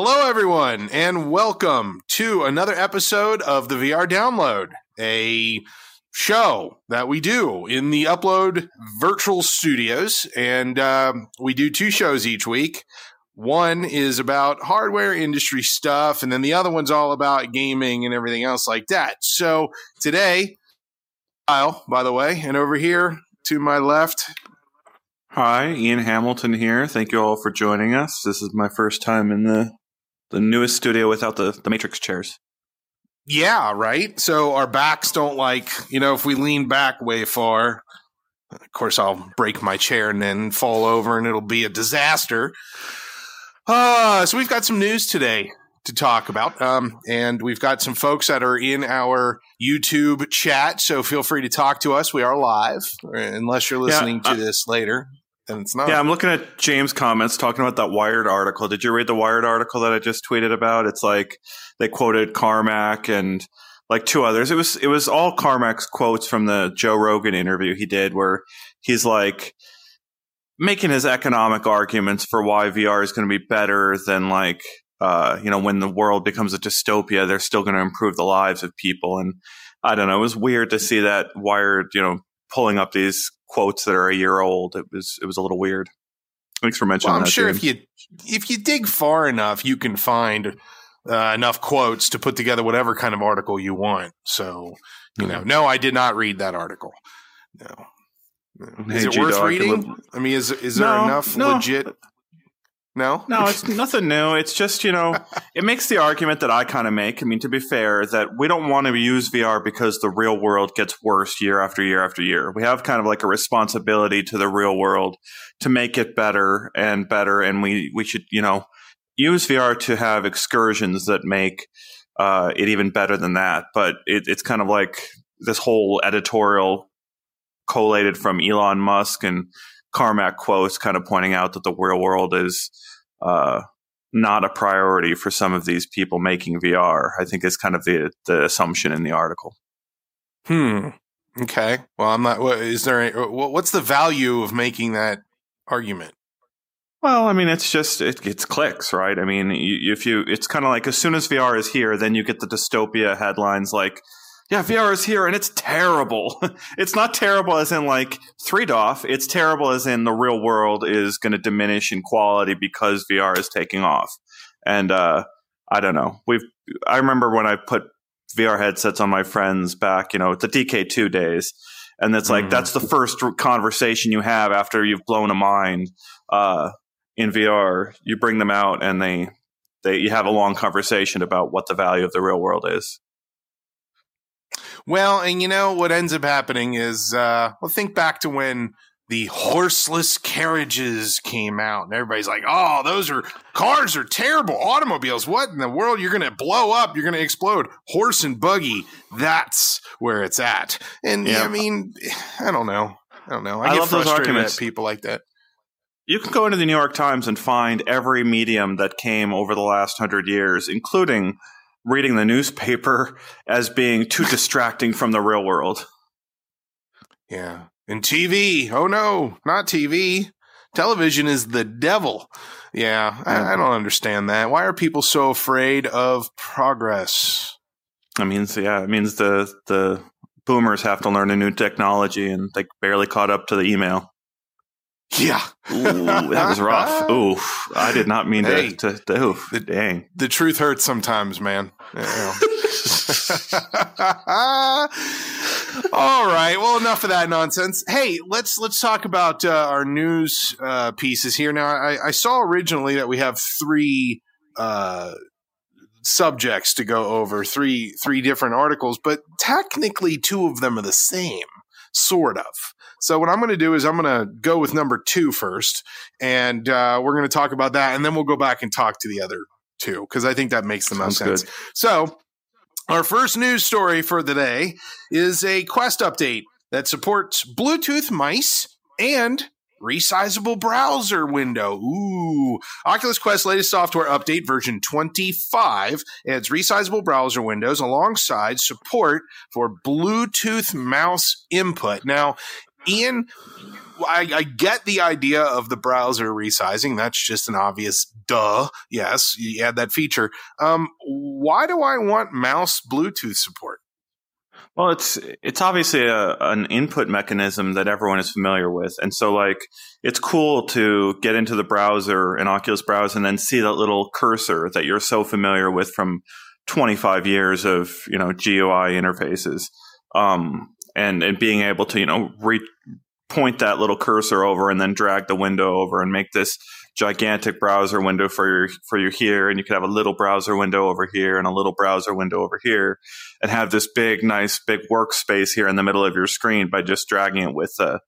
Hello, everyone, and welcome to another episode of the VR Download, a show that we do in the Upload Virtual Studios. And um, we do two shows each week. One is about hardware industry stuff, and then the other one's all about gaming and everything else like that. So today, Kyle, by the way, and over here to my left, Hi, Ian Hamilton here. Thank you all for joining us. This is my first time in the the newest studio without the the matrix chairs. Yeah, right. So our backs don't like, you know, if we lean back way far, of course I'll break my chair and then fall over and it'll be a disaster. Uh, so we've got some news today to talk about. Um, and we've got some folks that are in our YouTube chat. So feel free to talk to us. We are live, unless you're listening Yeah, to this later. And it's not. Yeah, I'm looking at James' comments talking about that Wired article. Did you read the Wired article that I just tweeted about? It's like they quoted Carmack and like two others. It was it was all Carmack's quotes from the Joe Rogan interview he did where he's like making his economic arguments for why VR is going to be better than like uh, you know when the world becomes a dystopia, they're still going to improve the lives of people. And I don't know, it was weird to see that Wired, you know, pulling up these quotes that are a year old. It was it was a little weird. Thanks for mentioning Well, I'm sure James. if you if you dig far enough, you can find uh, enough quotes to put together whatever kind of article you want. So, you know, no, I did not read that article. No. Is Hey, it worth G-Dog, reading? look- I mean, is is there No, enough no. legit? No, No, it's nothing new. It's just, you know, it makes the argument that I kind of make. I mean, to be fair, that we don't want to use VR because the real world gets worse year after year after year. We have kind of like a responsibility to the real world to make it better and better. And we, we should, you know, use VR to have excursions that make uh, it even better than that. But it, it's kind of like this whole editorial collated from Elon Musk and Carmack quotes kind of pointing out that the real world is uh, not a priority for some of these people making VR. I think is kind of the the assumption in the article. Hmm. Okay. Well, I'm not. What, is there? Any, what's the value of making that argument? Well, I mean, it's just it gets clicks, right? I mean, you, if you, it's kind of like as soon as VR is here, then you get the dystopia headlines like, "Yeah, VR is here and it's terrible." it's not terrible as in like three DOF. It's terrible as in the real world is going to diminish in quality because VR is taking off. And uh, I don't know. We've. I remember when I put VR headsets on my friends back, you know, the DK2 days. And it's like, Mhm. that's the first conversation you have after you've blown a mind uh, in VR. You bring them out and they, they, you have a long conversation about what the value of the real world is. Well, and you know what ends up happening is, uh, well, think back to when the horseless carriages came out, and everybody's like, "Oh, those are cars are terrible. Automobiles, what in the world? You're going to blow up. You're going to explode. Horse and buggy. That's where it's at." And Yeah. I mean, I don't know. I don't know. I, I get love those frustrated arguments. at people like that. You can go into the New York Times and find every medium that came over the last hundred years, including reading the newspaper as being too distracting from the real world. Yeah. And TV. Oh no, not TV. Television is the devil. Yeah, I, I don't understand that. Why are people so afraid of progress? I mean, so yeah, it means the the boomers have to learn a new technology, and they barely caught up to the email. Yeah. Ooh, that was rough. Ooh, I did not mean Hey. to. to, to oof, The- dang. The truth hurts sometimes, man. Yeah. All right. Well, enough of that nonsense. Hey, let's let's talk about uh, our news uh, pieces here. Now, I, I saw originally that we have three uh, subjects to go over, three three different articles, but technically two of them are the same, sort of. So what I'm going to do is I'm going to go with number two first, and uh, we're going to talk about that, and then we'll go back and talk to the other two because I think that makes the most Sounds sense. So, our first news story for the day is a Quest update that supports Bluetooth mice and resizable browser window. Ooh. Oculus Quest latest software update version 25 adds resizable browser windows alongside support for Bluetooth mouse input. Now, Ian, I, I get the idea of the browser resizing. That's just an obvious duh. Yes, you add that feature. Um, why do I want mouse Bluetooth support? Well, it's it's obviously a, an input mechanism that everyone is familiar with, and so like it's cool to get into the browser in Oculus browser and then see that little cursor that you're so familiar with from 25 years of you know GUI interfaces, um, and and being able to you know re- point that little cursor over and then drag the window over and make this gigantic browser window for your for you here. And you could have a little browser window over here and a little browser window over here and have this big nice big workspace here in the middle of your screen by just dragging it with the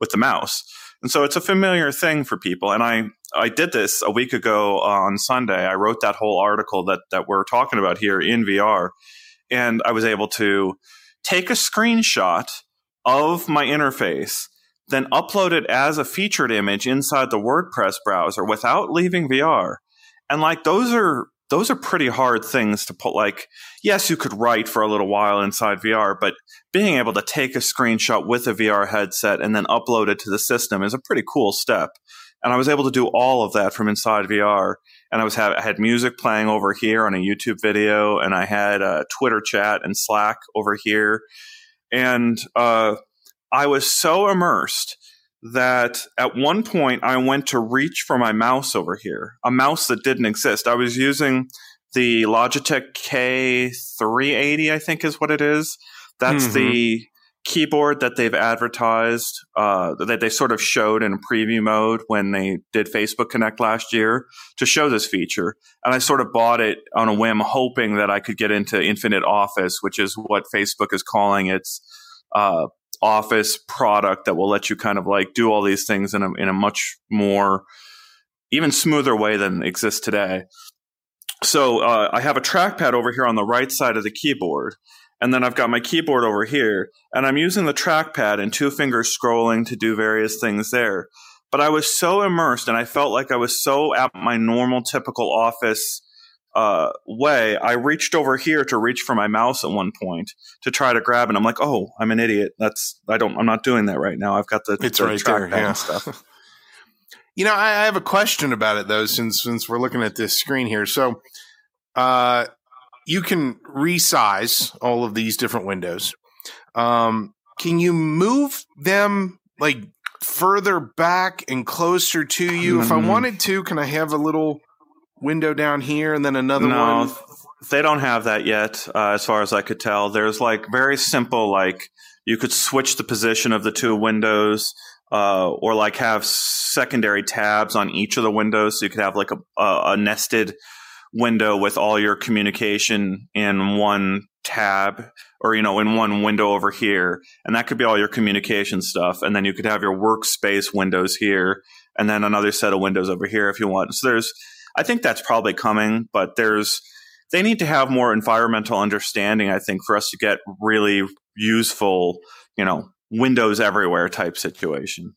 with the mouse. And so it's a familiar thing for people. And i i did this a week ago on sunday. I wrote that whole article that that we're talking about here in vr and i was able to take a screenshot of my interface then upload it as a featured image inside the WordPress browser without leaving VR. And like those are those are pretty hard things to put like yes, you could write for a little while inside VR, but being able to take a screenshot with a VR headset and then upload it to the system is a pretty cool step. And I was able to do all of that from inside VR. And I was have, I had music playing over here on a YouTube video, and I had a Twitter chat and Slack over here, and uh, I was so immersed that at one point I went to reach for my mouse over here, a mouse that didn't exist. I was using the Logitech K380, I think is what it is. That's mm-hmm. the keyboard that they've advertised, uh, that they sort of showed in preview mode when they did Facebook Connect last year to show this feature. And I sort of bought it on a whim, hoping that I could get into Infinite Office, which is what Facebook is calling its uh, office product that will let you kind of like do all these things in a, in a much more even smoother way than exists today. So uh, I have a trackpad over here on the right side of the keyboard, and then I've got my keyboard over here, and I'm using the trackpad and two fingers scrolling to do various things there. But I was so immersed, and I felt like I was so at my normal, typical office uh, way, I reached over here to reach for my mouse at one point to try to grab it. I'm like, oh, I'm an idiot. That's I don't. I'm not doing that right now. I've got the it's the right there, yeah. stuff. you know, I, I, have a question about it though, since since we're looking at this screen here. So, uh, you can resize all of these different windows. Um, can you move them like further back and closer to you? Mm-hmm. If I mm-hmm. wanted to, can I have a little window down here and then another no, one? They don't have that yet, uh, as far as I could tell. There's like very simple, like you could switch the position of the two windows. Uh, or like have secondary tabs on each of the windows, so you could have like a, a, a nested window with all your communication in one tab or you know in one window over here and that could be all your communication stuff and then you could have your workspace windows here and then another set of windows over here if you want so there's I think that's probably coming, but there's they need to have more environmental understanding. I think for us to get really useful, you know, Windows everywhere type situation.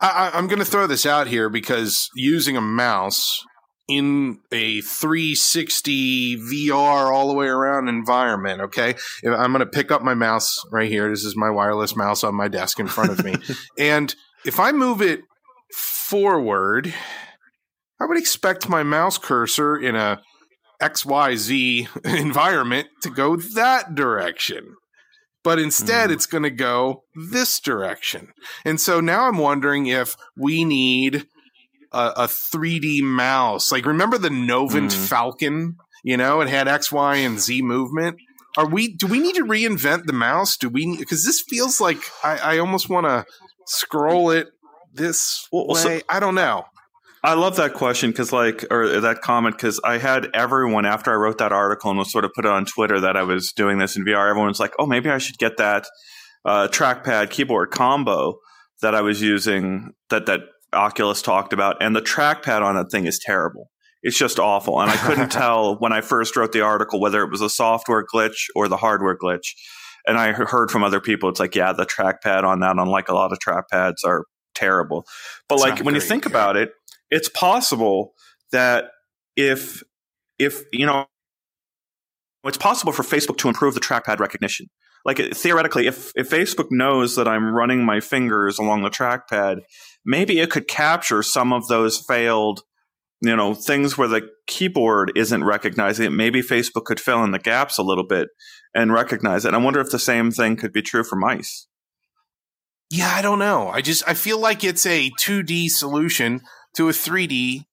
I, I'm going to throw this out here because using a mouse in a 360 VR all the way around environment. Okay. I'm going to pick up my mouse right here. This is my wireless mouse on my desk in front of me. and if I move it forward, I would expect my mouse cursor in a XYZ environment to go that direction. But instead, mm. it's going to go this direction. And so now I'm wondering if we need a, a 3D mouse. Like, remember the Novint mm. Falcon? You know, it had X, Y, and Z movement. Are we? Do we need to reinvent the mouse? Do we? Because this feels like I, I almost want to scroll it this well, way. So, I don't know. I love that question because, like, or that comment because I had everyone after I wrote that article and was sort of put it on Twitter that I was doing this in VR. Everyone's like, "Oh, maybe I should get that uh, trackpad keyboard combo that I was using that that Oculus talked about." And the trackpad on that thing is terrible. It's just awful, and I couldn't tell when I first wrote the article whether it was a software glitch or the hardware glitch. And I heard from other people, it's like, yeah, the trackpad on that, unlike a lot of trackpads, are terrible. But it's like when great, you think yeah. about it it's possible that if if you know it's possible for Facebook to improve the trackpad recognition. Like theoretically, if, if Facebook knows that I'm running my fingers along the trackpad, maybe it could capture some of those failed, you know, things where the keyboard isn't recognizing it. Maybe Facebook could fill in the gaps a little bit and recognize it. And I wonder if the same thing could be true for mice. Yeah, I don't know. I just I feel like it's a 2D solution to a 3D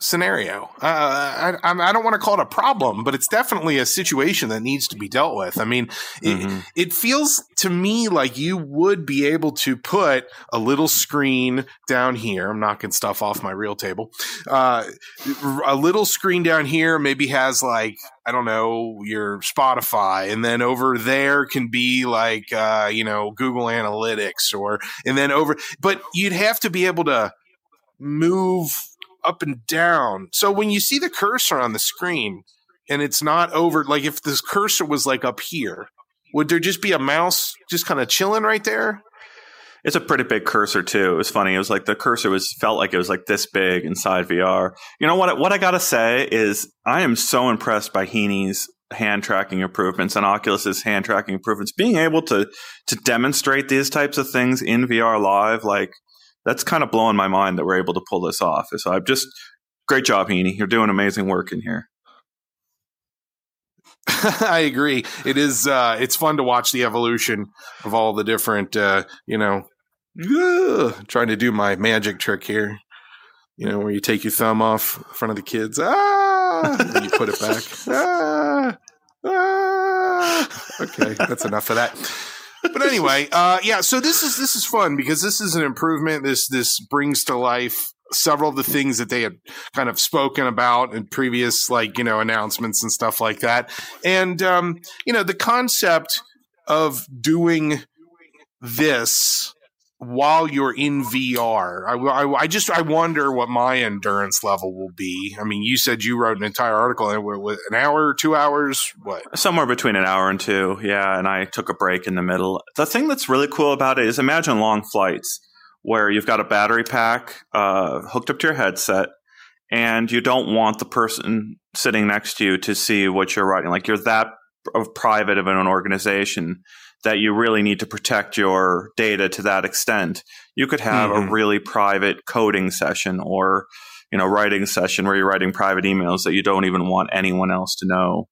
scenario. Uh, I, I, don't want to call it a problem, but it's definitely a situation that needs to be dealt with. I mean, mm-hmm. it, it, feels to me like you would be able to put a little screen down here. I'm knocking stuff off my real table. Uh, a little screen down here maybe has like, I don't know, your Spotify, and then over there can be like, uh, you know, Google Analytics or, and then over, but you'd have to be able to move up and down. So when you see the cursor on the screen and it's not over, like if this cursor was like up here, would there just be a mouse just kind of chilling right there? It's a pretty big cursor too. It was funny. It was like the cursor was felt like it was like this big inside VR. You know what? What I gotta say is I am so impressed by Heaney's hand tracking improvements and Oculus's hand tracking improvements. Being able to to demonstrate these types of things in VR live, like that's kind of blowing my mind that we're able to pull this off. So I'm just great job, Heaney. You're doing amazing work in here. I agree. It is. Uh, it's fun to watch the evolution of all the different. Uh, you know, ugh, trying to do my magic trick here. You know, where you take your thumb off in front of the kids. Ah, and you put it back. Ah, ah. Okay, that's enough of that but anyway, uh, yeah. So this is this is fun because this is an improvement. This this brings to life several of the things that they had kind of spoken about in previous like you know announcements and stuff like that. And um, you know the concept of doing this while you're in VR. I, I, I, just I wonder what my endurance level will be. I mean, you said you wrote an entire article and what, an hour, two hours, what? Somewhere between an hour and two, yeah. And I took a break in the middle. The thing that's really cool about it is imagine long flights where you've got a battery pack uh, hooked up to your headset, and you don't want the person sitting next to you to see what you're writing. Like you're that of private of an organization that you really need to protect your data to that extent. You could have mm-hmm. a really private coding session or you know writing session where you're writing private emails that you don't even want anyone else to know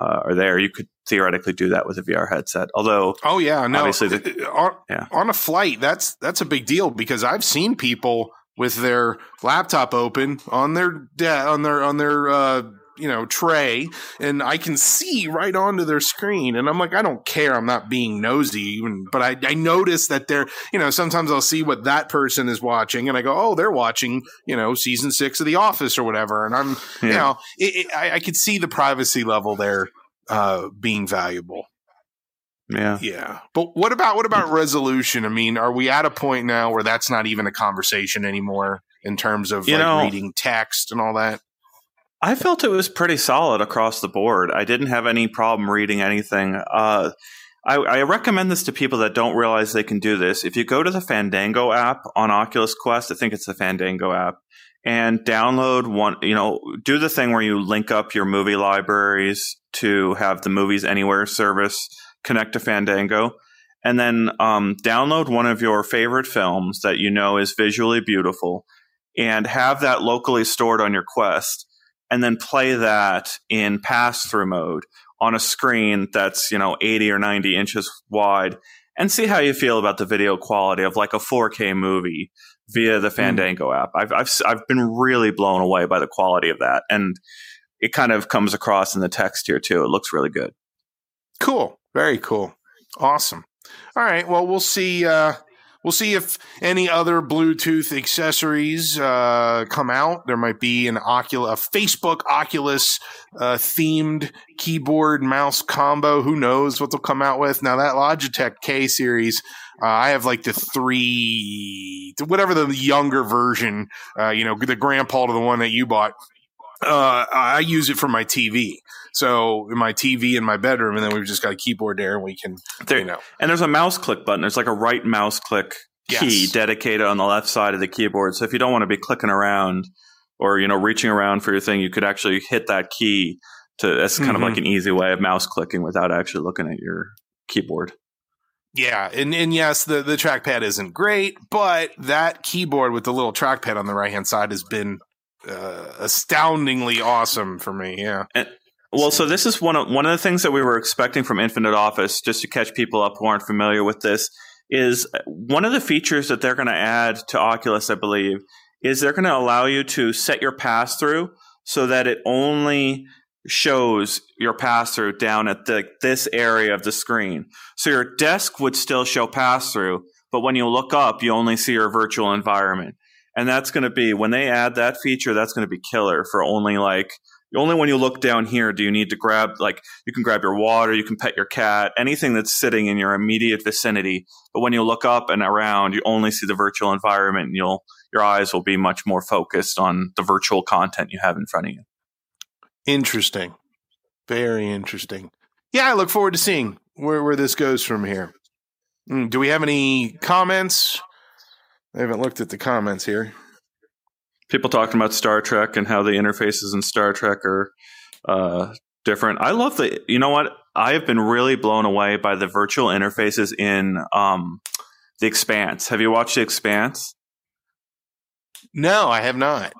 uh, are there. You could theoretically do that with a VR headset. Although, oh yeah, no, obviously, the, on, yeah. on a flight, that's that's a big deal because I've seen people with their laptop open on their de- on their on their uh, you know tray and i can see right onto their screen and i'm like i don't care i'm not being nosy even but i, I notice that they're you know sometimes i'll see what that person is watching and i go oh they're watching you know season six of the office or whatever and i'm yeah. you know it, it, I, I could see the privacy level there uh, being valuable yeah. Yeah. But what about what about resolution? I mean, are we at a point now where that's not even a conversation anymore in terms of you like know, reading text and all that? I felt it was pretty solid across the board. I didn't have any problem reading anything. Uh, I, I, recommend this to people that don't realize they can do this. If you go to the Fandango app on Oculus Quest, I think it's the Fandango app, and download one, you know, do the thing where you link up your movie libraries to have the Movies Anywhere service connect to Fandango, and then um, download one of your favorite films that you know is visually beautiful, and have that locally stored on your Quest and then play that in pass through mode on a screen that's, you know, 80 or 90 inches wide and see how you feel about the video quality of like a 4K movie via the hmm. Fandango mm. app. I've, I've, I've been really blown away by the quality of that. And it kind of comes across in the text here too. It looks really good. Cool. Very cool. Awesome. All right. Well, we'll see. Uh, We'll see if any other Bluetooth accessories uh, come out. There might be an Oculus, a Facebook Oculus uh, themed keyboard mouse combo. Who knows what they'll come out with? Now that Logitech K series, uh, I have like the three, whatever the younger version. Uh, you know, the grandpa to the one that you bought. Uh, I use it for my TV. So in my TV in my bedroom, and then we've just got a keyboard there, and we can, there, you know. And there's a mouse click button. There's like a right mouse click key yes. dedicated on the left side of the keyboard. So if you don't want to be clicking around or you know reaching around for your thing, you could actually hit that key To that's kind mm-hmm. of like an easy way of mouse clicking without actually looking at your keyboard. Yeah, and and yes, the the trackpad isn't great, but that keyboard with the little trackpad on the right hand side has been uh, astoundingly awesome for me. Yeah. And, well, so this is one of one of the things that we were expecting from Infinite Office, just to catch people up who aren't familiar with this, is one of the features that they're going to add to Oculus, I believe, is they're going to allow you to set your pass through so that it only shows your pass through down at the, this area of the screen. So your desk would still show pass through, but when you look up, you only see your virtual environment. And that's going to be, when they add that feature, that's going to be killer for only like, only when you look down here do you need to grab, like, you can grab your water, you can pet your cat, anything that's sitting in your immediate vicinity. But when you look up and around, you only see the virtual environment and you'll, your eyes will be much more focused on the virtual content you have in front of you. Interesting. Very interesting. Yeah, I look forward to seeing where, where this goes from here. Mm, do we have any comments? I haven't looked at the comments here. People talking about Star Trek and how the interfaces in Star Trek are uh, different. I love the. You know what? I have been really blown away by the virtual interfaces in um, the Expanse. Have you watched the Expanse? No, I have not.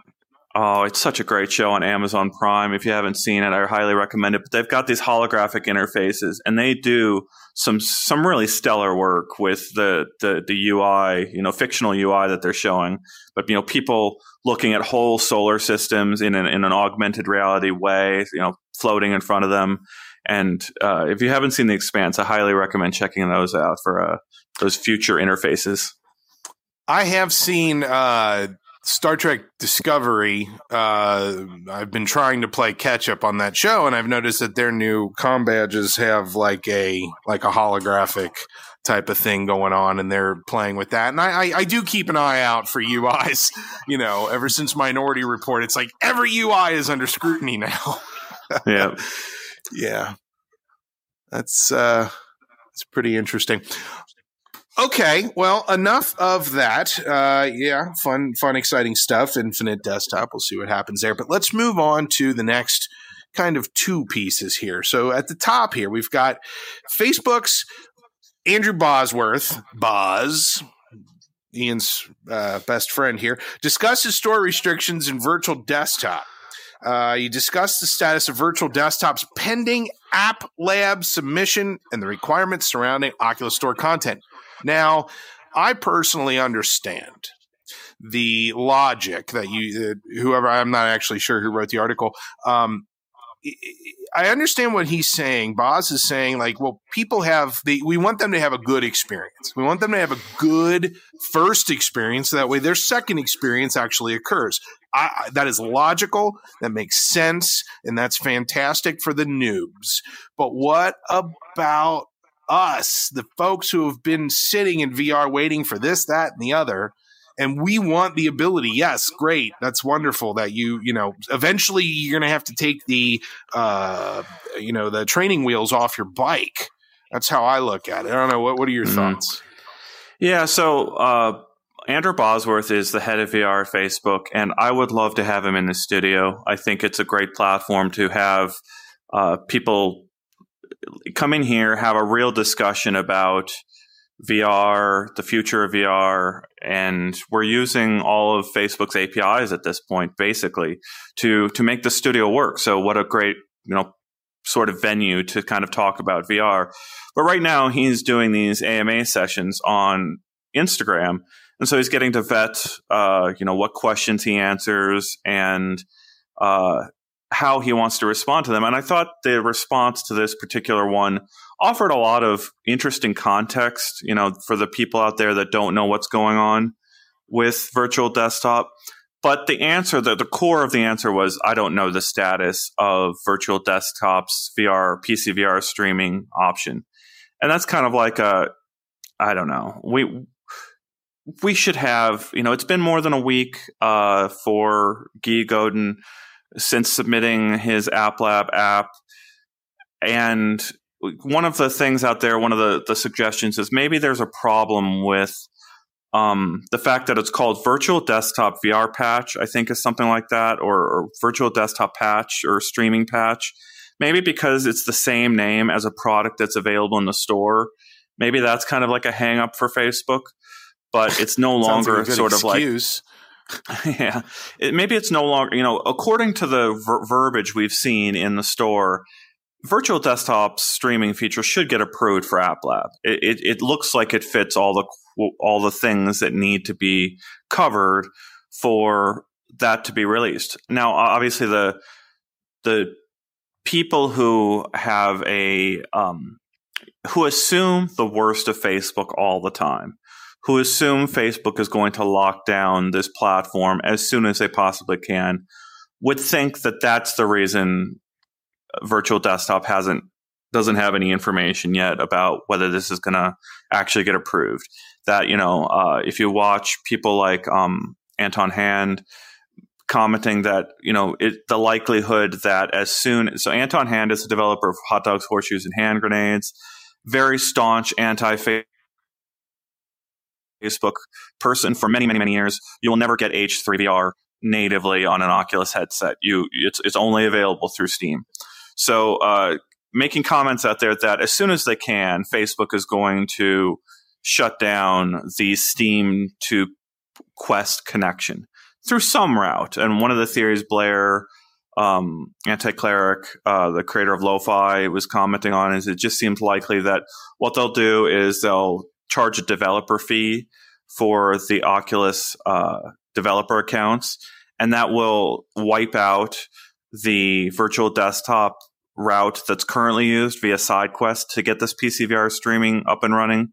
Oh, it's such a great show on Amazon Prime. If you haven't seen it, I highly recommend it. But they've got these holographic interfaces, and they do some some really stellar work with the the the UI, you know, fictional UI that they're showing. But you know, people looking at whole solar systems in an in an augmented reality way, you know, floating in front of them. And uh, if you haven't seen The Expanse, I highly recommend checking those out for uh, those future interfaces. I have seen uh, Star Trek Discovery, uh, I've been trying to play catch up on that show, and I've noticed that their new com badges have like a like a holographic type of thing going on, and they're playing with that. And I, I, I do keep an eye out for UIs. You know, ever since Minority Report, it's like every UI is under scrutiny now. yeah, yeah, that's uh, that's pretty interesting. Okay, well, enough of that. Uh, yeah, fun, fun, exciting stuff. Infinite Desktop. We'll see what happens there. But let's move on to the next kind of two pieces here. So at the top here, we've got Facebook's Andrew Bosworth, Boz, Ian's uh, best friend here, discusses store restrictions in virtual desktop. Uh, you discussed the status of virtual desktops pending App Lab submission and the requirements surrounding Oculus Store content. Now, I personally understand the logic that you, uh, whoever, I'm not actually sure who wrote the article. Um, I understand what he's saying. Boz is saying, like, well, people have we want them to have a good experience. We want them to have a good first experience. So that way their second experience actually occurs. I, that is logical. That makes sense. And that's fantastic for the noobs. But what about us, the folks who have been sitting in VR waiting for this, that, and the other. And we want the ability. Yes, great. That's wonderful that you, you know, eventually you're going to have to take the, uh, you know, the training wheels off your bike. That's how I look at it. I don't know. What, what are your mm-hmm. thoughts? Yeah. So, uh, Andrew Bosworth is the head of VR at Facebook, and I would love to have him in the studio. I think it's a great platform to have uh, people come in here, have a real discussion about VR, the future of VR, and we're using all of Facebook's APIs at this point, basically, to to make the studio work. So, what a great you know sort of venue to kind of talk about VR. But right now, he's doing these AMA sessions on Instagram, and so he's getting to vet, uh, you know, what questions he answers and uh, how he wants to respond to them. And I thought the response to this particular one offered a lot of interesting context, you know, for the people out there that don't know what's going on with virtual desktop. But the answer, the, the core of the answer was I don't know the status of virtual desktops VR, PC VR streaming option. And that's kind of like a, I don't know. We, we should have, you know, it's been more than a week uh, for Guy Godin since submitting his App Lab app. And one of the things out there, one of the, the suggestions is maybe there's a problem with Um, the fact that it's called Virtual Desktop VR Patch, I think, is something like that, or, or Virtual Desktop Patch or Streaming Patch. Maybe because it's the same name as a product that's available in the store. Maybe that's kind of like a hang up for Facebook, but it's no longer like sort excuse. of like yeah, it, maybe it's no longer, you know, according to the ver- verbiage we've seen in the store, virtual desktop streaming feature should get approved for App Lab. It, it, it, looks like it fits all the all the things that need to be covered for that to be released. Now, obviously, the the people who have a um, who assume the worst of Facebook all the time, who assume Facebook is going to lock down this platform as soon as they possibly can, would think that that's the reason virtual desktop hasn't doesn't have any information yet about whether this is going to actually get approved. That you know, uh, if you watch people like um, Anton Hand commenting that you know it, the likelihood that as soon so Anton Hand is a developer of hot dogs, horseshoes, and hand grenades, very staunch anti Facebook person for many, many, many years. You will never get H3VR natively on an Oculus headset. You it's it's only available through Steam. So uh, making comments out there that as soon as they can, Facebook is going to shut down the Steam to Quest connection through some route. And one of the theories Blair, um, Anti-Cleric, uh, the creator of Lo-Fi, was commenting on is it just seems likely that what they'll do is they'll charge a developer fee for the Oculus uh, developer accounts, and that will wipe out the virtual desktop route that's currently used via SideQuest to get this PCVR streaming up and running.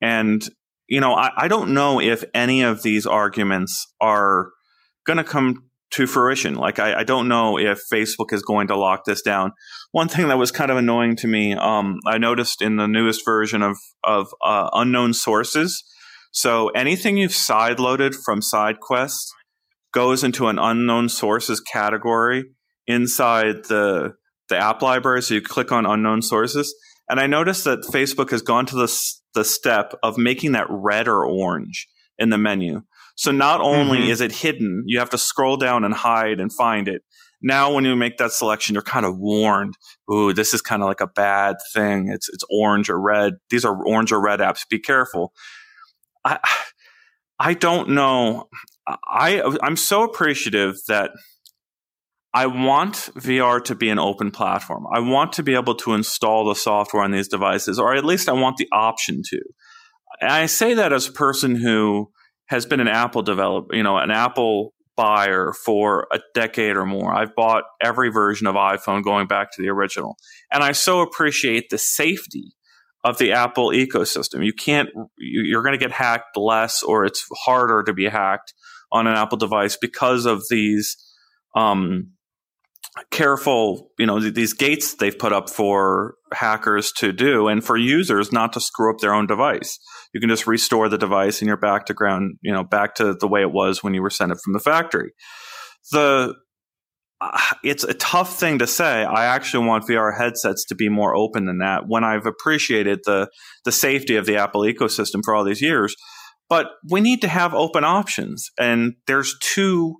And, you know, I, I don't know if any of these arguments are going to come to fruition. Like, I, I, don't know if Facebook is going to lock this down. One thing that was kind of annoying to me, um, I noticed in the newest version of, of uh, unknown sources. So anything you've sideloaded from SideQuest goes into an unknown sources category inside the the app library. So you click on unknown sources. And I noticed that Facebook has gone to the, the step of making that red or orange in the menu. So not only mm-hmm. is it hidden, you have to scroll down and hide and find it. Now, when you make that selection, you're kind of warned. Ooh, this is kind of like a bad thing. It's it's orange or red. These are orange or red apps. Be careful. I I don't know. I I'm so appreciative that I want VR to be an open platform. I want to be able to install the software on these devices, or at least I want the option to. And I say that as a person who has been an Apple developer, you know, an Apple buyer for a decade or more. I've bought every version of iPhone going back to the original. And I so appreciate the safety of the Apple ecosystem. You can't, you're going to get hacked less or it's harder to be hacked on an Apple device because of these um, careful, you know, these gates they've put up for hackers to do and for users not to screw up their own device. You can just restore the device and you're back to ground, you know, back to the way it was when you were sent it from the factory. The uh, it's a tough thing to say. I actually want VR headsets to be more open than that. When I've appreciated the the safety of the Apple ecosystem for all these years, but we need to have open options. And there's two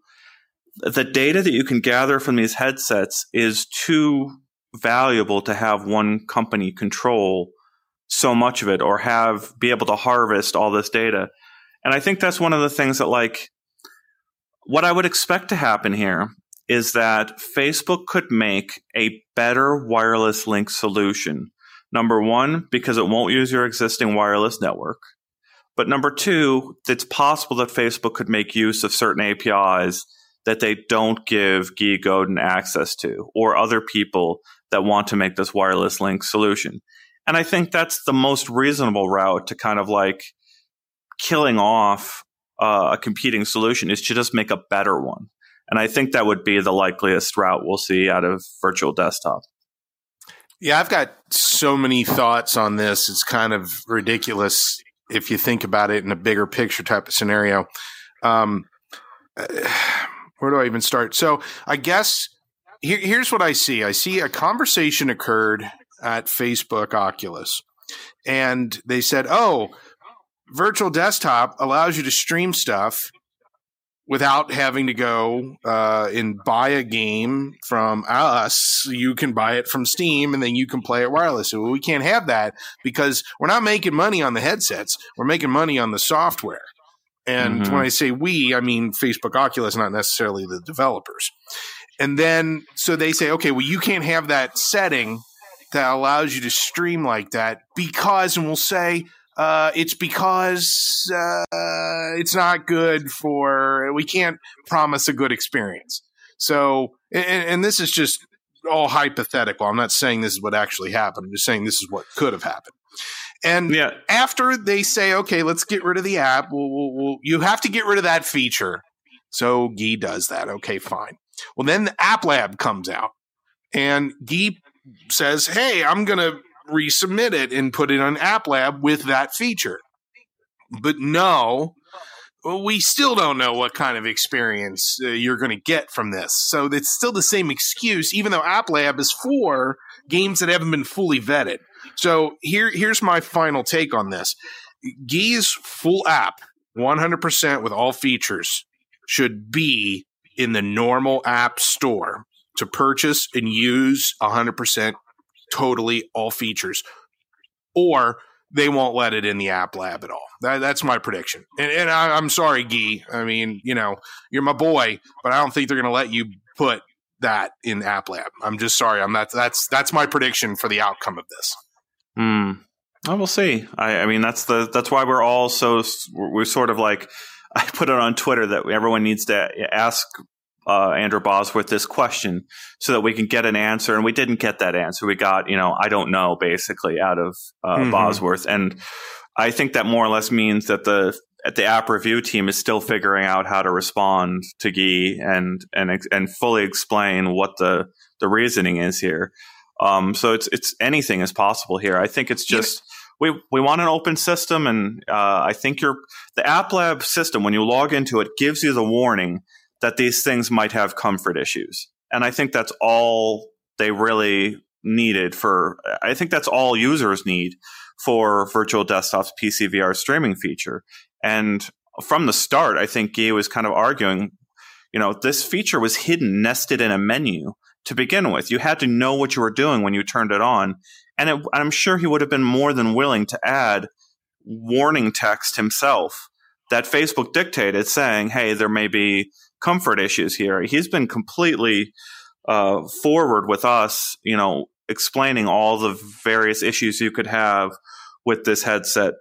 the data that you can gather from these headsets is too valuable to have one company control so much of it or have be able to harvest all this data. And I think that's one of the things that like what I would expect to happen here is that Facebook could make a better wireless link solution. Number one, because it won't use your existing wireless network. But number two, it's possible that Facebook could make use of certain APIs that they don't give Guy Godin access to or other people that want to make this wireless link solution. And I think that's the most reasonable route to kind of like killing off uh, a competing solution is to just make a better one. And I think that would be the likeliest route we'll see out of virtual desktop. Yeah, I've got so many thoughts on this. It's kind of ridiculous if you think about it in a bigger picture type of scenario. Um, where do I even start? So I guess here, here's what I see. I see a conversation occurred at Facebook Oculus, and they said, "Oh, virtual desktop allows you to stream stuff without having to go uh, and buy a game from us. You can buy it from Steam and then you can play it wirelessly. Well, we can't have that because we're not making money on the headsets. We're making money on the software. And mm-hmm. when I say we, I mean Facebook Oculus, not necessarily the developers. And then, so they say, okay, well, you can't have that setting that allows you to stream like that because, and we'll say, uh, it's because uh, it's not good for. We can't promise a good experience. So, and, and, this is just all hypothetical. I'm not saying this is what actually happened. I'm just saying this is what could have happened. And yeah. after they say, okay, let's get rid of the app, we'll, we'll, we'll, you have to get rid of that feature. So Guy does that. Okay, fine. Well, then the App Lab comes out, and Guy says, hey, I'm going to resubmit it and put it on App Lab with that feature. But no, we still don't know what kind of experience uh, you're going to get from this. So it's still the same excuse, even though App Lab is for games that haven't been fully vetted. So here, here's my final take on this. Gee's full app, 100% with all features, should be in the normal app store to purchase and use 100% totally all features, or they won't let it in the app lab at all. That, that's my prediction. And, and I, am sorry, Guy. I mean, you know, you're my boy, but I don't think they're going to let you put that in app lab. I'm just sorry. I'm not. That's that's my prediction for the outcome of this. Hmm. I will see. I, I mean, that's the that's why we're all so we're sort of like I put it on Twitter that everyone needs to ask uh, Andrew Bosworth this question so that we can get an answer. And we didn't get that answer. We got, you know, I don't know, basically, out of uh, mm-hmm. Bosworth. And I think that more or less means that the the app review team is still figuring out how to respond to Guy and and and fully explain what the the reasoning is here. Um, so it's it's anything is possible here. I think it's just. We, we want an open system, and uh, I think your the App Lab system when you log into it gives you the warning that these things might have comfort issues. And I think that's all they really needed for, I think that's all users need for Virtual Desktop's PC VR streaming feature. And from the start, I think Guy was kind of arguing, you know, this feature was hidden, nested in a menu to begin with. You had to know what you were doing when you turned it on. And it, I'm sure he would have been more than willing to add warning text himself that Facebook dictated saying, hey, there may be comfort issues here. He's been completely uh, forward with us, you know, explaining all the various issues you could have with this headset.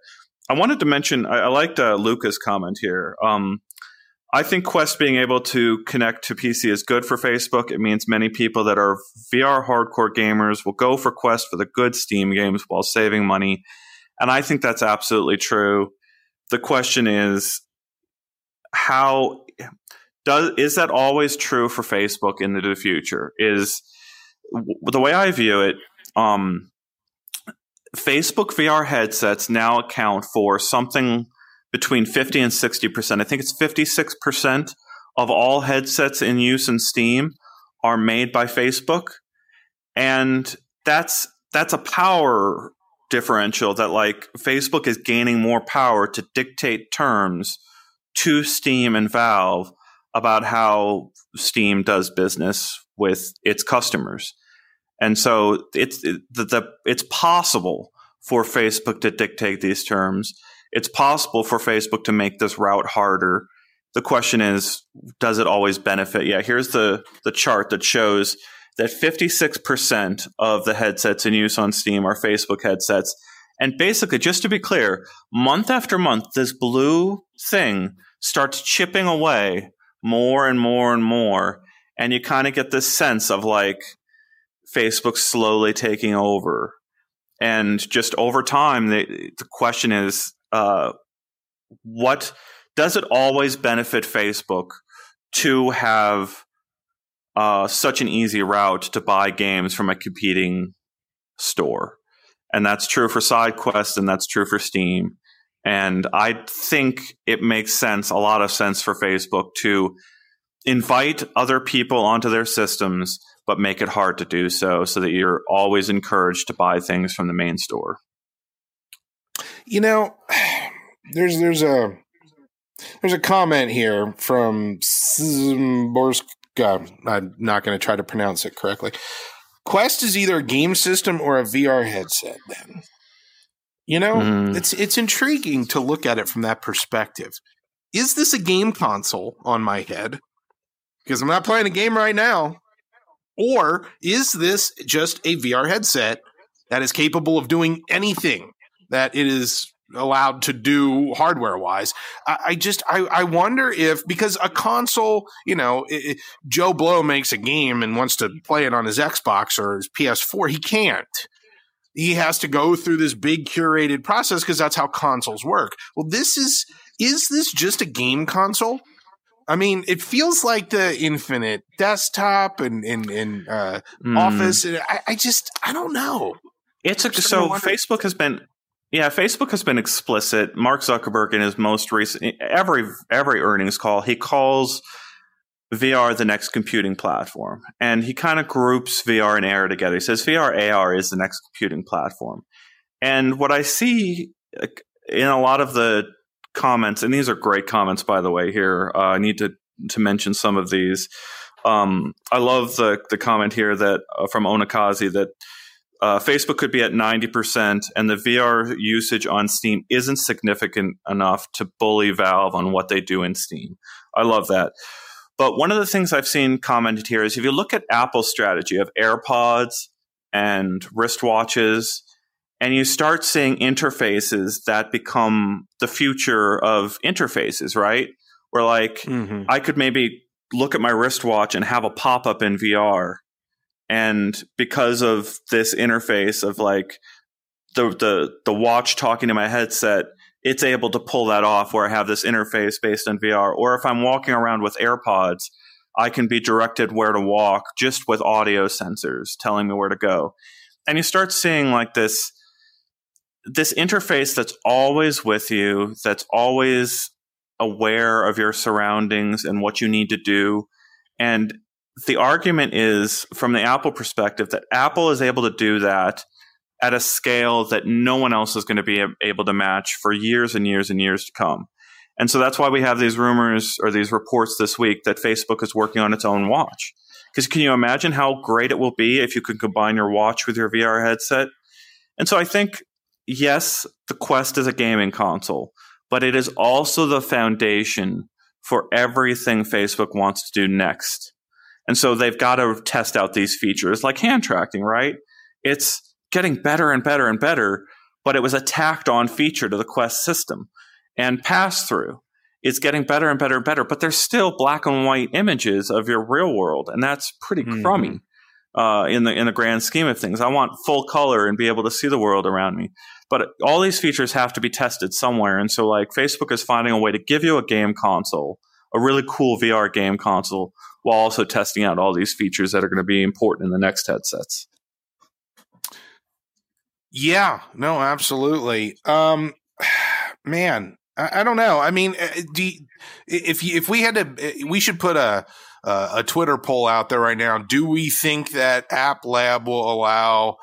I wanted to mention, I, I liked uh, Luca's comment here. Um, I think Quest being able to connect to PC is good for Facebook. It means many people that are VR hardcore gamers will go for Quest for the good Steam games while saving money. And I think that's absolutely true. The question is, how does is that always true for Facebook into the future? Is the way I view it, um, Facebook VR headsets now account for something between 50 and 60%. I think it's 56% of all headsets in use in Steam are made by Facebook. And that's that's a power differential that like Facebook is gaining more power to dictate terms to Steam and Valve about how Steam does business with its customers. And so it's the, the, it's possible for Facebook to dictate these terms. It's possible for Facebook to make this route harder. The question is, does it always benefit? Yeah, here's the the chart that shows that 56% of the headsets in use on Steam are Facebook headsets. And basically, just to be clear, month after month, this blue thing starts chipping away more and more and more. And you kind of get this sense of like Facebook slowly taking over. And just over time, the, the question is uh, what does it always benefit Facebook to have uh, such an easy route to buy games from a competing store? And that's true for SideQuest and that's true for Steam. And I think it makes sense, a lot of sense for Facebook to invite other people onto their systems, but make it hard to do so so that you're always encouraged to buy things from the main store. You know, there's there's a there's a comment here from Borska. I'm not going to try to pronounce it correctly. Quest is either a game system or a VR headset. Then, you know, mm. it's it's intriguing to look at it from that perspective. Is this a game console on my head? Because I'm not playing a game right now. Or is this just a VR headset that is capable of doing anything that it is allowed to do hardware wise. I, I, just I, I wonder if because a console, you know, it, Joe Blow makes a game and wants to play it on his Xbox or his PS4, he can't. He has to go through this big curated process because that's how consoles work. Well, this is is this just a game console? I mean, it feels like the Infinite desktop and and, and uh, mm. Office. I, I just I don't know. It's a, so Facebook has been yeah, Facebook has been explicit. Mark Zuckerberg in his most recent every every earnings call, he calls VR the next computing platform. And he kind of groups VR and AR together. He says VR AR is the next computing platform. And what I see in a lot of the comments, and these are great comments by the way here. Uh, I need to to mention some of these. Um, I love the the comment here that uh, from Onakazi that uh, Facebook could be at 90%, and the VR usage on Steam isn't significant enough to bully Valve on what they do in Steam. I love that. But one of the things I've seen commented here is if you look at Apple's strategy of AirPods and wristwatches, and you start seeing interfaces that become the future of interfaces, right? Where, like, mm-hmm. I could maybe look at my wristwatch and have a pop up in VR and because of this interface of like the the the watch talking to my headset it's able to pull that off where i have this interface based on vr or if i'm walking around with airpods i can be directed where to walk just with audio sensors telling me where to go. And you start seeing like this this interface that's always with you that's always aware of your surroundings and what you need to do. And the argument is from the Apple perspective that Apple is able to do that at a scale that no one else is going to be able to match for years and years and years to come. And so that's why we have these rumors or these reports this week that Facebook is working on its own watch. Because can you imagine how great it will be if you could combine your watch with your VR headset? And so I think, yes, the Quest is a gaming console, but it is also the foundation for everything Facebook wants to do next. And so they've got to test out these features like hand tracking, right? It's getting better and better and better, but it was a tacked on feature to the Quest system. And pass through, it's getting better and better and better, but there's still black and white images of your real world, and that's pretty mm-hmm. crummy uh, in the in the grand scheme of things. I want full color and be able to see the world around me. But all these features have to be tested somewhere, and so like Facebook is finding a way to give you a game console, a really cool VR game console while also testing out all these features that are going to be important in the next headsets. Yeah, no, absolutely. Um, man, I, I don't know. I mean, uh, do you, if you, if we had to, we should put a uh, a Twitter poll out there right now. Do we think that App Lab will allow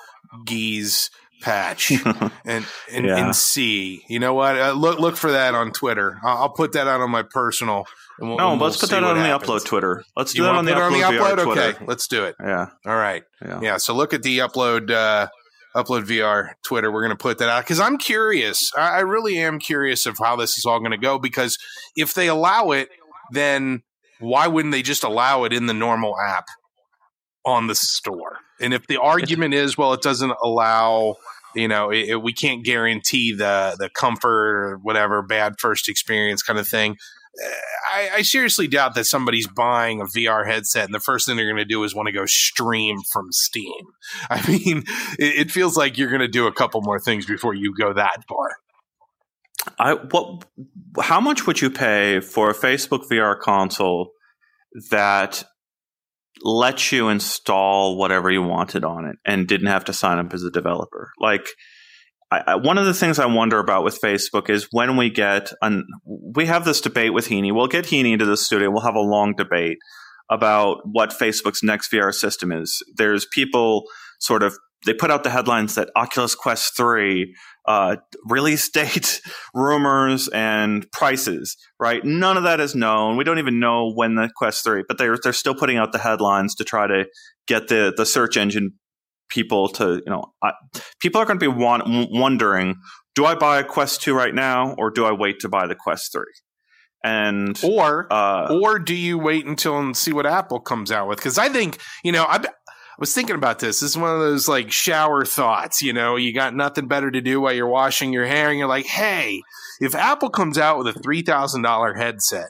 Geese patch and and, yeah. and, see? You know what? Uh, look look for that on Twitter. I'll, I'll put that out on my personal We'll, no, let's put that on the upload Twitter. Let's do you that on the, upload, on the upload. VR okay, let's do it. Yeah. All right. Yeah. yeah so look at the upload. Uh, upload VR Twitter. We're going to put that out because I'm curious. I, I really am curious of how this is all going to go. Because if they allow it, then why wouldn't they just allow it in the normal app on the store? And if the argument is, well, it doesn't allow you know it, it, we can't guarantee the the comfort or whatever bad first experience kind of thing I, I, seriously doubt that somebody's buying a VR headset and the first thing they're going to do is want to go stream from Steam. I mean, it, it feels like you're going to do a couple more things before you go that far. I what? How much would you pay for a Facebook VR console that lets you install whatever you wanted on it and didn't have to sign up as a developer? Like I, I, one of the things I wonder about with Facebook is when we get an, we have this debate with Heaney. We'll get Heaney into the studio. We'll have a long debate about what Facebook's next VR system is. There's people sort of they put out the headlines that Oculus Quest 3 uh, release date, rumors, and prices, right? None of that is known. We don't even know when the Quest 3, but they're, they're still putting out the headlines to try to get the, the search engine people to, you know, I, people are going to be want, wondering, do I buy a Quest 2 right now or do I wait to buy the Quest 3? And or uh, or do you wait until and see what Apple comes out with? Because I think you know I was thinking about this. This is one of those like shower thoughts. You know, you got nothing better to do while you're washing your hair, and you're like, hey, if Apple comes out with a three thousand dollar headset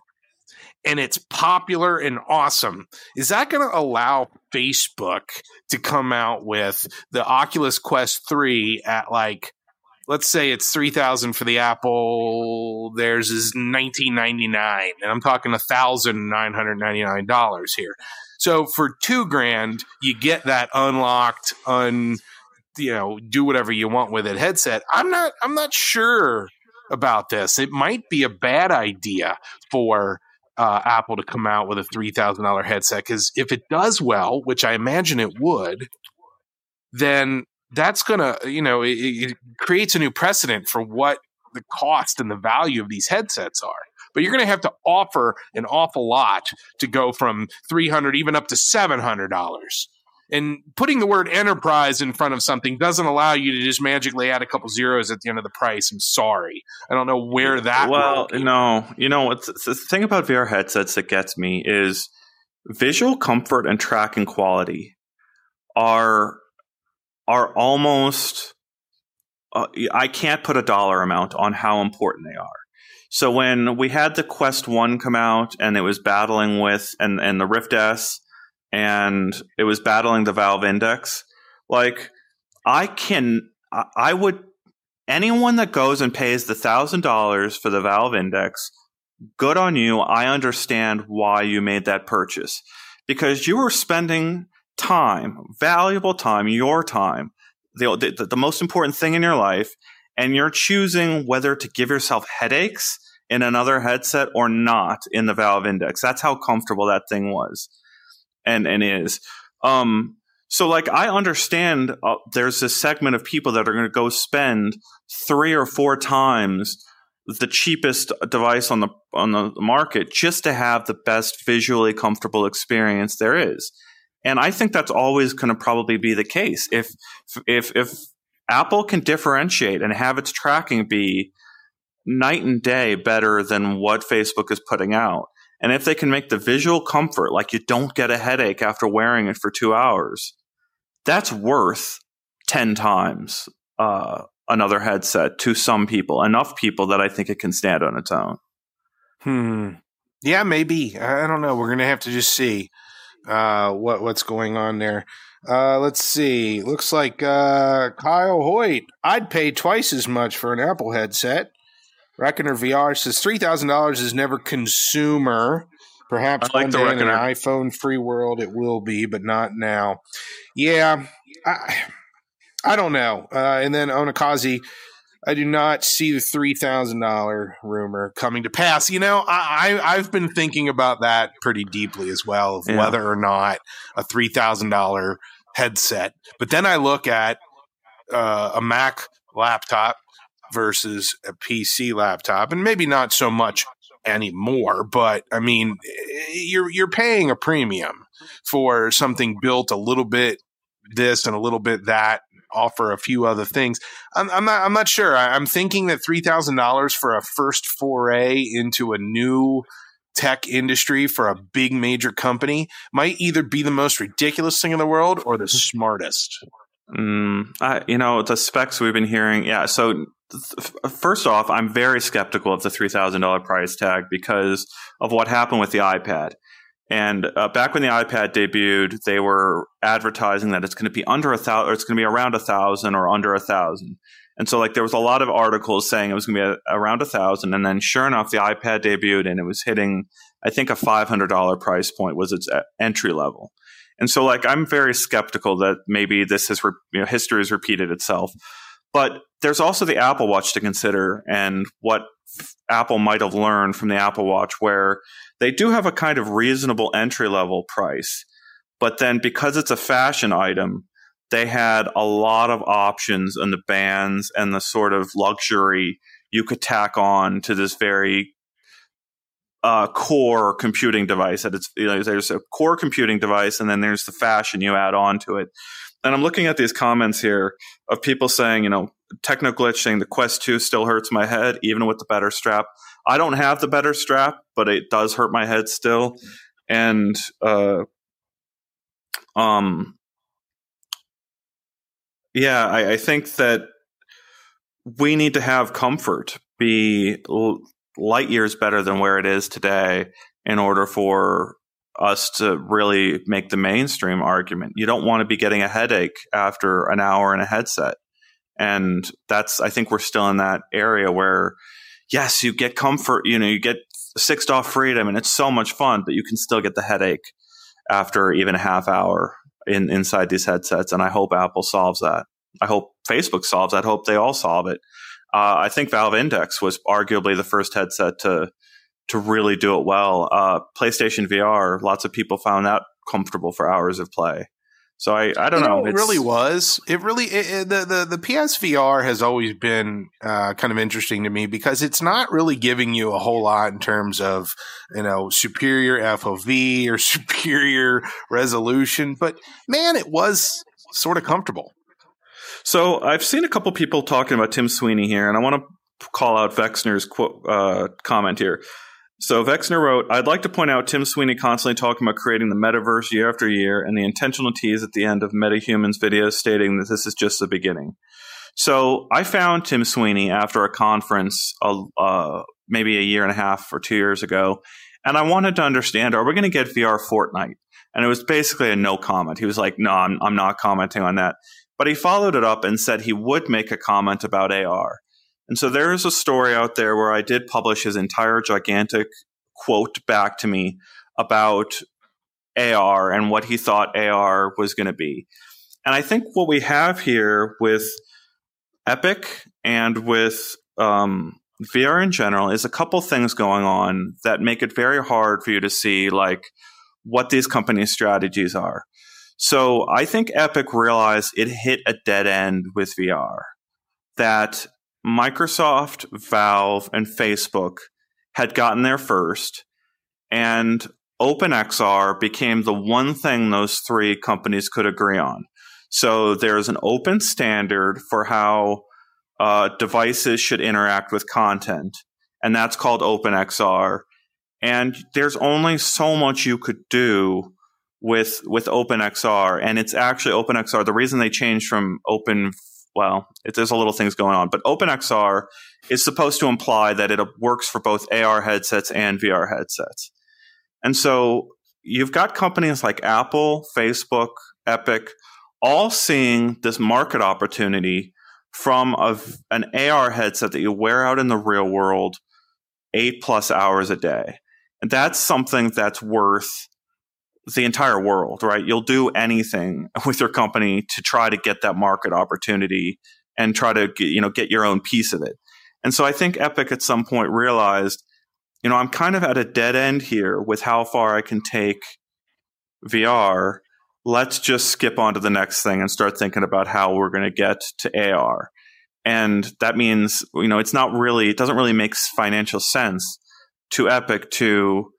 and it's popular and awesome, is that going to allow Facebook to come out with the Oculus Quest 3 at like let's say it's 3000 for the apple theirs is 1999 and i'm talking $1999 here. So for two grand you get that unlocked un you know do whatever you want with it headset. I'm not i'm not sure about this. It might be a bad idea for uh, Apple to come out with a three thousand dollar headset because if it does well, which I imagine it would, then that's to, you know, it, it creates a new precedent for what the cost and the value of these headsets are. But you're to have to offer an awful lot to go from 300 even up to $700. And putting the word enterprise in front of something doesn't allow you to just magically add a couple zeros at the end of the price. I'm sorry. I don't know where that Well, no. You know, what's the thing about VR headsets that gets me is visual comfort and tracking quality are are almost uh, I can't put a dollar amount on how important they are. So when we had the Quest 1 come out and it was battling with and and the Rift S and it was battling the Valve Index, like I can I would anyone that goes and pays the $1000 for the Valve Index, good on you. I understand why you made that purchase because you were spending time, valuable time, your time, the, the, the most important thing in your life, and you're choosing whether to give yourself headaches in another headset or not in the Valve Index. That's how comfortable that thing was and and is. Um, so like I understand uh, there's this segment of people that are going to go spend three or four times the cheapest device on the on the market just to have the best visually comfortable experience there is. And I think that's always going to probably be the case. If if if Apple can differentiate and have its tracking be night and day better than what Facebook is putting out, and if they can make the visual comfort like you don't get a headache after wearing it for two hours, that's worth ten times uh, another headset to some people. Enough people that I think it can stand on its own. Hmm. Yeah, maybe. I don't know. We're gonna have to just see uh, what what's going on there. Uh, let's see. Looks like uh, Kyle Hoyt. I'd pay twice as much for an Apple headset. Reckoner VR says three thousand dollars is never consumer. Perhaps like one day in an iPhone free world it will be, but not now. Yeah, I, I don't know. Uh, and then Onakazi I do not see the three thousand dollar rumor coming to pass. You know, I, I have been thinking about that pretty deeply as well, of yeah. whether or not a three thousand dollar headset. But then I look at uh, a Mac laptop versus a PC laptop, and maybe not so much anymore. But I mean, eh, you're you're paying a premium for something built a little bit this and a little bit that offer a few other things. I'm, I'm not. I'm not sure. I, am thinking that three thousand dollars for a first foray into a new tech industry for a big major company might either be the most ridiculous thing in the world or the smartest. Mm, I, you know, the specs we've been hearing. Yeah. So th- first off, I'm very skeptical of the three thousand dollar price tag because of what happened with the iPad. And uh, back when the iPad debuted, they were advertising that it's going to be under a thousand, or it's going to be around a thousand, or under a thousand. And so, like, there was a lot of articles saying it was going to be a, around a thousand. And then, sure enough, the iPad debuted, and it was hitting, I think, a five hundred dollar price point was its uh, entry level. And so, like, I'm very skeptical that maybe this has, re- you know, history has repeated itself. But there's also the Apple Watch to consider, and what Apple might have learned from the Apple Watch, where they do have a kind of reasonable entry level price. But then because it's a fashion item, they had a lot of options and the bands and the sort of luxury you could tack on to this very uh, core computing device. That it's you know, there's a core computing device, and then there's the fashion you add on to it. And I'm looking at these comments here of people saying, you know, techno glitch saying the Quest 2 still hurts my head, even with the better strap. I don't have the better strap, but it does hurt my head still. And uh, um, yeah, I, I think that we need to have comfort be light years better than where it is today in order for us to really make the mainstream argument. You don't want to be getting a headache after an hour in a headset. And that's, I think we're still in that area where, yes, you get comfort, you know, you get six DoF freedom and it's so much fun, but you can still get the headache after even a half hour in, inside these headsets. And I hope Apple solves that. I hope Facebook solves that. I hope they all solve it. Uh, I think Valve Index was arguably the first headset to to really do it well. Uh, PlayStation VR, lots of people found that comfortable for hours of play. So I, I don't you know. It really was. It really it, it, the the the PSVR has always been uh, kind of interesting to me because it's not really giving you a whole lot in terms of you know superior FOV or superior resolution, but man, it was sort of comfortable. So I've seen a couple people talking about Tim Sweeney here, and I want to call out Vexner's quote, uh, comment here. So Vexner wrote, I'd like to point out Tim Sweeney constantly talking about creating the metaverse year after year and the intentional tease at the end of MetaHumans videos stating that this is just the beginning. So I found Tim Sweeney after a conference uh, uh, maybe a year and a half or two years ago, and I wanted to understand, are we going to get VR Fortnite? And it was basically a no comment. He was like, no, I'm, I'm not commenting on that. But he followed it up and said he would make a comment about AR. And so there is a story out there where I did publish his entire gigantic quote back to me about AR and what he thought AR was going to be. And I think what we have here with Epic and with um, VR in general is a couple things going on that make it very hard for you to see like what these companies' strategies are. So I think Epic realized it hit a dead end with VR. That Microsoft, Valve, and Facebook had gotten there first, and OpenXR became the one thing those three companies could agree on. So there's an open standard for how uh, devices should interact with content, and that's called OpenXR. And there's only so much you could do with with OpenXR, and it's actually OpenXR. The reason they changed from Open, well, it, there's a little things going on, but OpenXR is supposed to imply that it works for both AR headsets and VR headsets. And so you've got companies like Apple, Facebook, Epic, all seeing this market opportunity from a, an AR headset that you wear out in the real world eight plus hours a day. And that's something that's worth the entire world, right? You'll do anything with your company to try to get that market opportunity and try to get, you know get your own piece of it. And so I think Epic at some point realized, you know, I'm kind of at a dead end here with how far I can take VR. Let's just skip on to the next thing and start thinking about how we're going to get to AR. And that means, you know, it's not really, it doesn't really make financial sense to Epic to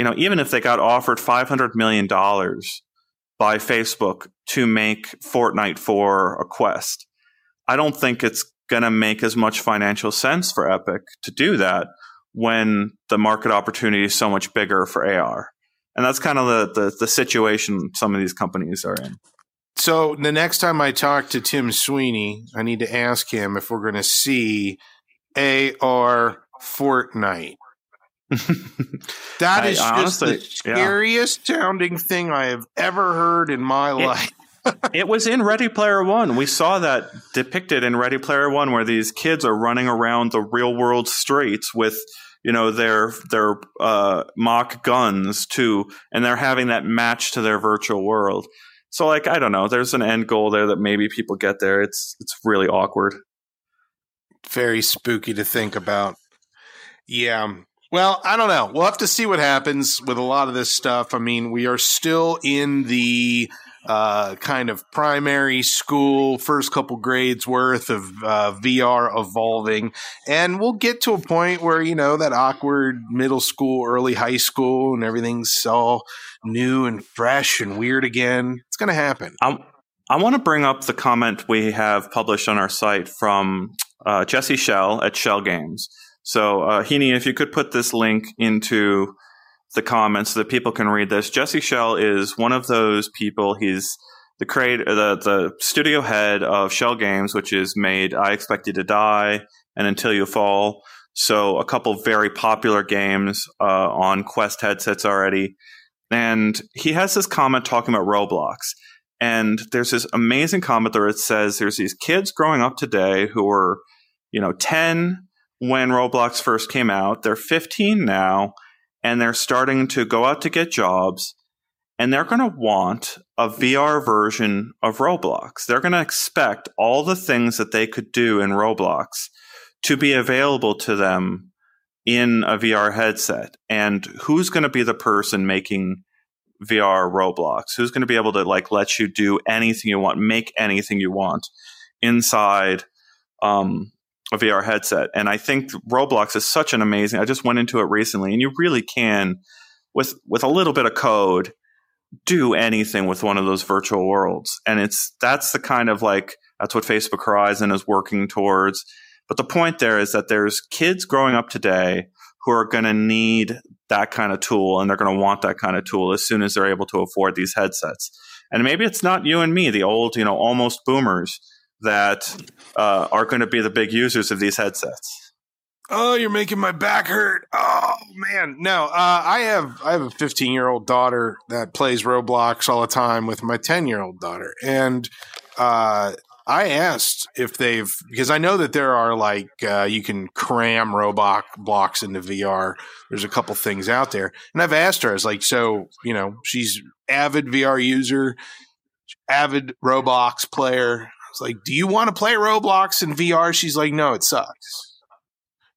you know, even if they got offered $500 million by Facebook to make Fortnite for a Quest, I don't think it's going to make as much financial sense for Epic to do that when the market opportunity is so much bigger for AR. And that's kind of the, the, the situation some of these companies are in. So the next time I talk to Tim Sweeney, I need to ask him if we're going to see AR Fortnite. that is I, just honestly, the scariest yeah. sounding thing I have ever heard in my it, life. it was in Ready Player One. We saw that depicted in Ready Player One, where these kids are running around the real world streets with you know their their uh, mock guns too, and they're having that match to their virtual world. So, like, I don't know. There's an end goal there that maybe people get there. It's it's really awkward. Very spooky to think about. Yeah, well, I don't know. We'll have to see what happens with a lot of this stuff. I mean, we are still in the uh, kind of primary school, first couple grades worth of uh, VR evolving. And we'll get to a point where, you know, that awkward middle school, early high school, and everything's all new and fresh and weird again. It's going to happen. I, I want to bring up the comment we have published on our site from uh, Jesse Schell at Schell Games. So, uh, Heaney, if you could put this link into the comments so that people can read this. Jesse Schell is one of those people. He's the creator, the the studio head of Schell Games, which is made I Expect You to Die and Until You Fall. So a couple very popular games uh, on Quest headsets already. And he has this comment talking about Roblox. And there's this amazing comment where it says there's these kids growing up today who are, you know, 10 when Roblox first came out. They're 15 now and they're starting to go out to get jobs and they're going to want a VR version of Roblox. They're going to expect all the things that they could do in Roblox to be available to them in a VR headset. And who's going to be the person making VR Roblox? Who's going to be able to like let you do anything you want, make anything you want inside um, a VR headset. And I think Roblox is such an amazing. I just went into it recently, and you really can, with with a little bit of code, do anything with one of those virtual worlds. And it's that's the kind of like that's what Facebook Horizon is working towards. But the point there is that there's kids growing up today who are going to need that kind of tool, and they're going to want that kind of tool as soon as they're able to afford these headsets. And maybe it's not you and me, the old, you know, almost boomers that uh, are going to be the big users of these headsets. Oh, you're making my back hurt. Oh man, no. Uh, I have I have a 15 year old daughter that plays Roblox all the time with my 10 year old daughter, and uh, I asked if they've because I know that there are like uh, you can cram Roblox blocks into VR. There's a couple things out there, and I've asked her. I was like, so you know, she's avid VR user, avid Roblox player was like, "Do you want to play Roblox in VR?" She's like, "No, it sucks."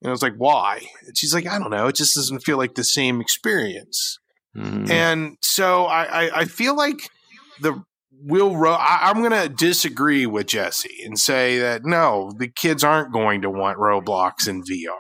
And I was like, "Why?" And she's like, "I don't know. It just doesn't feel like the same experience." Mm-hmm. And so I, I, I, feel like the will ro- I, I'm going to disagree with Jesse and say that no, the kids aren't going to want Roblox in VR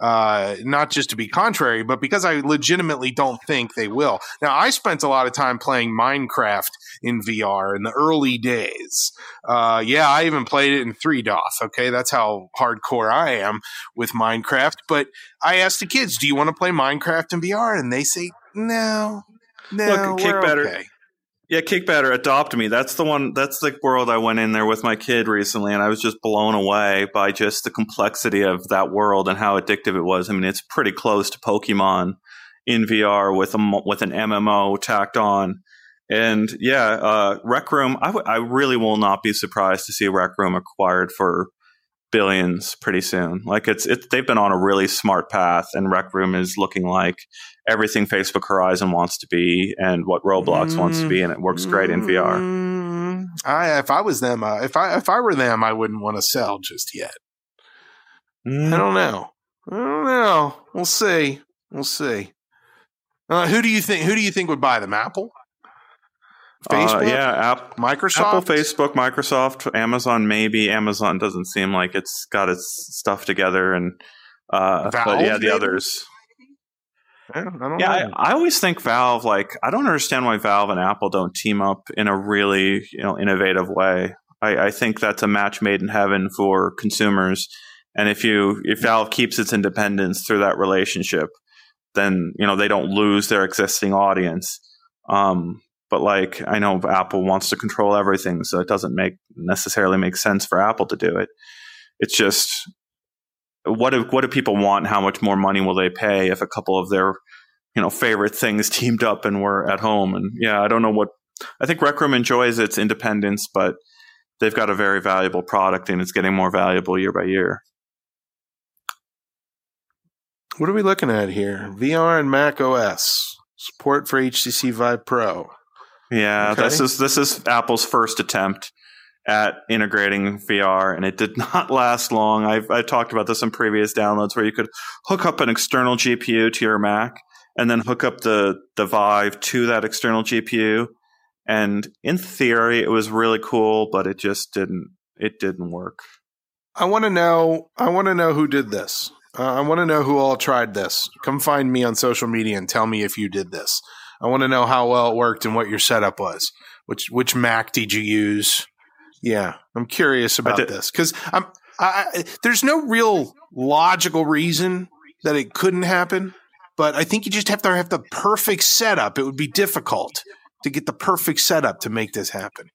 uh, not just to be contrary, but because I legitimately don't think they will. Now, I spent a lot of time playing Minecraft in VR in the early days. Uh, yeah, I even played it in 3 DoF. Okay, that's how hardcore I am with Minecraft. But I asked the kids, "Do you want to play Minecraft in VR?" And they say, "No, no, Look, we're better. okay." Yeah, Kickbatter, Adopt Me. That's the one. That's the world I went in there with my kid recently, and I was just blown away by just the complexity of that world and how addictive it was. I mean, it's pretty close to Pokemon in VR with a with an MMO tacked on. And yeah, uh, Rec Room. I, w- I really will not be surprised to see Rec Room acquired for billions pretty soon. Like it's it, they've been on a really smart path, and Rec Room is looking like everything Facebook Horizon wants to be and what Roblox mm, wants to be, and it works great in VR. Mm, I if I was them, uh, if I if I were them, I wouldn't want to sell just yet. Mm. I don't know. I don't know. We'll see. We'll see. Uh, who do you think? Who do you think would buy them? Apple. Uh, Facebook, uh, yeah, App, Microsoft, Apple, Facebook, Microsoft, Amazon. Maybe Amazon doesn't seem like it's got its stuff together, and uh, Valve, but yeah, the maybe? others. I I yeah, I, I, always think Valve. Like, I don't understand why Valve and Apple don't team up in a really you know innovative way. I, I think that's a match made in heaven for consumers. And if you if Valve keeps its independence through that relationship, then you know they don't lose their existing audience. Um, but like I know Apple wants to control everything, so it doesn't make necessarily make sense for Apple to do it. It's just what do what do people want? How much more money will they pay if a couple of their you know favorite things teamed up and were at home? And yeah, I don't know what I think Rec Room enjoys its independence, but they've got a very valuable product and it's getting more valuable year by year. What are we looking at here? VR and Mac OS support for HTC Vive Pro. Yeah, okay. this is this is Apple's first attempt at integrating VR, and it did not last long. I've I talked about this in previous downloads where you could hook up an external GPU to your Mac and then hook up the the Vive to that external GPU, And in theory, it was really cool, but it just didn't. It didn't work. I want to know. I want to know who did this. Uh, I want to know who all tried this. Come find me on social media and tell me if you did this. I want to know how well it worked and what your setup was. Which which Mac did you use? Yeah, I'm curious about this because I'm. I, there's no real logical reason that it couldn't happen, but I think you just have to have the perfect setup. It would be difficult to get the perfect setup to make this happen.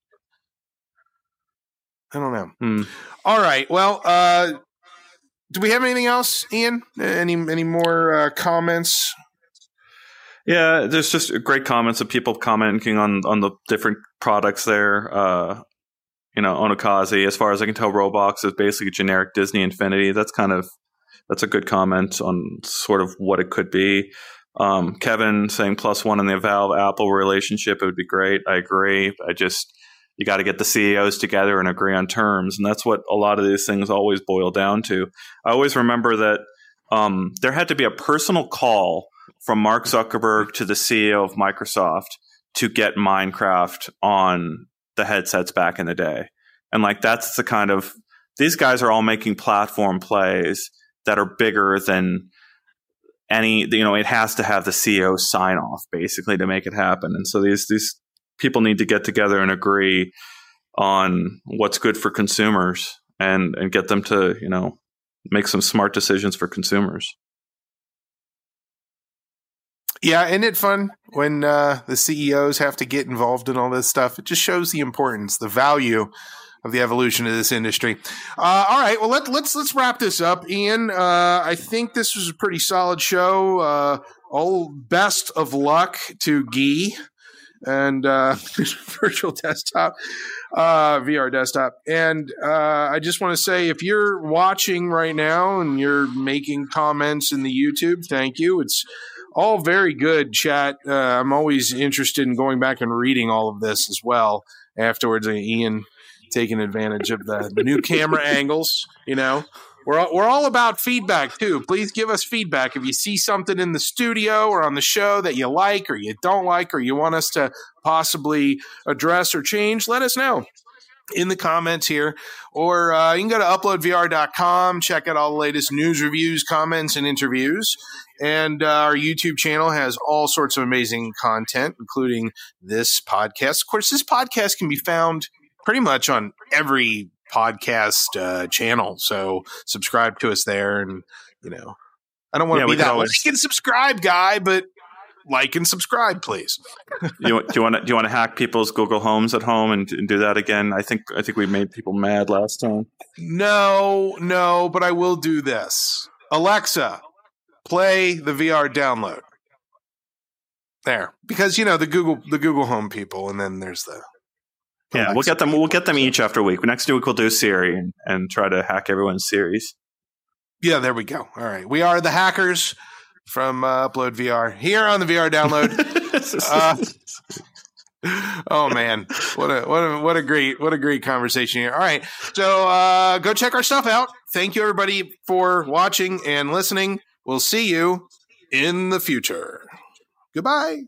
I don't know. Hmm. All right. Well, uh, do we have anything else, Ian? Any any more uh, comments? Yeah, there's just great comments of people commenting on on the different products there. Uh, you know, Onokaze, as far as I can tell, Roblox is basically generic Disney Infinity. That's kind of that's a good comment on sort of what it could be. Um, Kevin saying plus one in the Valve Apple relationship, it would be great. I agree. I just you got to get the CEOs together and agree on terms, and that's what a lot of these things always boil down to. I always remember that um, there had to be a personal call from Mark Zuckerberg to the CEO of Microsoft to get Minecraft on the headsets back in the day. And like that's the kind of these guys are all making platform plays that are bigger than any you know it has to have the CEO sign off basically to make it happen. And so these these people need to get together and agree on what's good for consumers and and get them to, you know, make some smart decisions for consumers. Yeah, isn't it fun when uh, the CEOs have to get involved in all this stuff? It just shows the importance, the value of the evolution of this industry. Uh, all right, well let, let's let's wrap this up, Ian. Uh, I think this was a pretty solid show. Uh, all best of luck to Guy and uh, virtual desktop, uh, VR desktop. And uh, I just want to say, if you're watching right now and you're making comments in the YouTube, thank you. It's all very good chat. Uh, I'm always interested in going back and reading all of this as well afterwards. Ian taking advantage of the, the new camera angles, you know. We're all, we're all about feedback too. Please give us feedback if you see something in the studio or on the show that you like or you don't like or you want us to possibly address or change. Let us know in the comments here, or uh, you can go to uploadvr.com, check out all the latest news, reviews, comments, and interviews. And uh, our YouTube channel has all sorts of amazing content, including this podcast. Of course, this podcast can be found pretty much on every podcast uh, channel. So subscribe to us there, and you know, I don't want to Yeah, be that always- like and subscribe guy, but like and subscribe, please. you, do you want to do you want to hack people's Google Homes at home and, and do that again? I think I think we made people mad last time. No, no, but I will do this. Alexa, play the VR download. There, because you know the Google the Google Home people, and then there's the Yeah, we'll get them. We'll get them each after a week. Next week we'll do Siri and, and try to hack everyone's Siris. Yeah, there we go. All right, we are the hackers from uh, Upload VR here on the VR download. Uh, oh man, what a what a what a great what a great conversation here. All right, so uh, go check our stuff out. Thank you everybody for watching and listening. We'll see you in the future. Goodbye.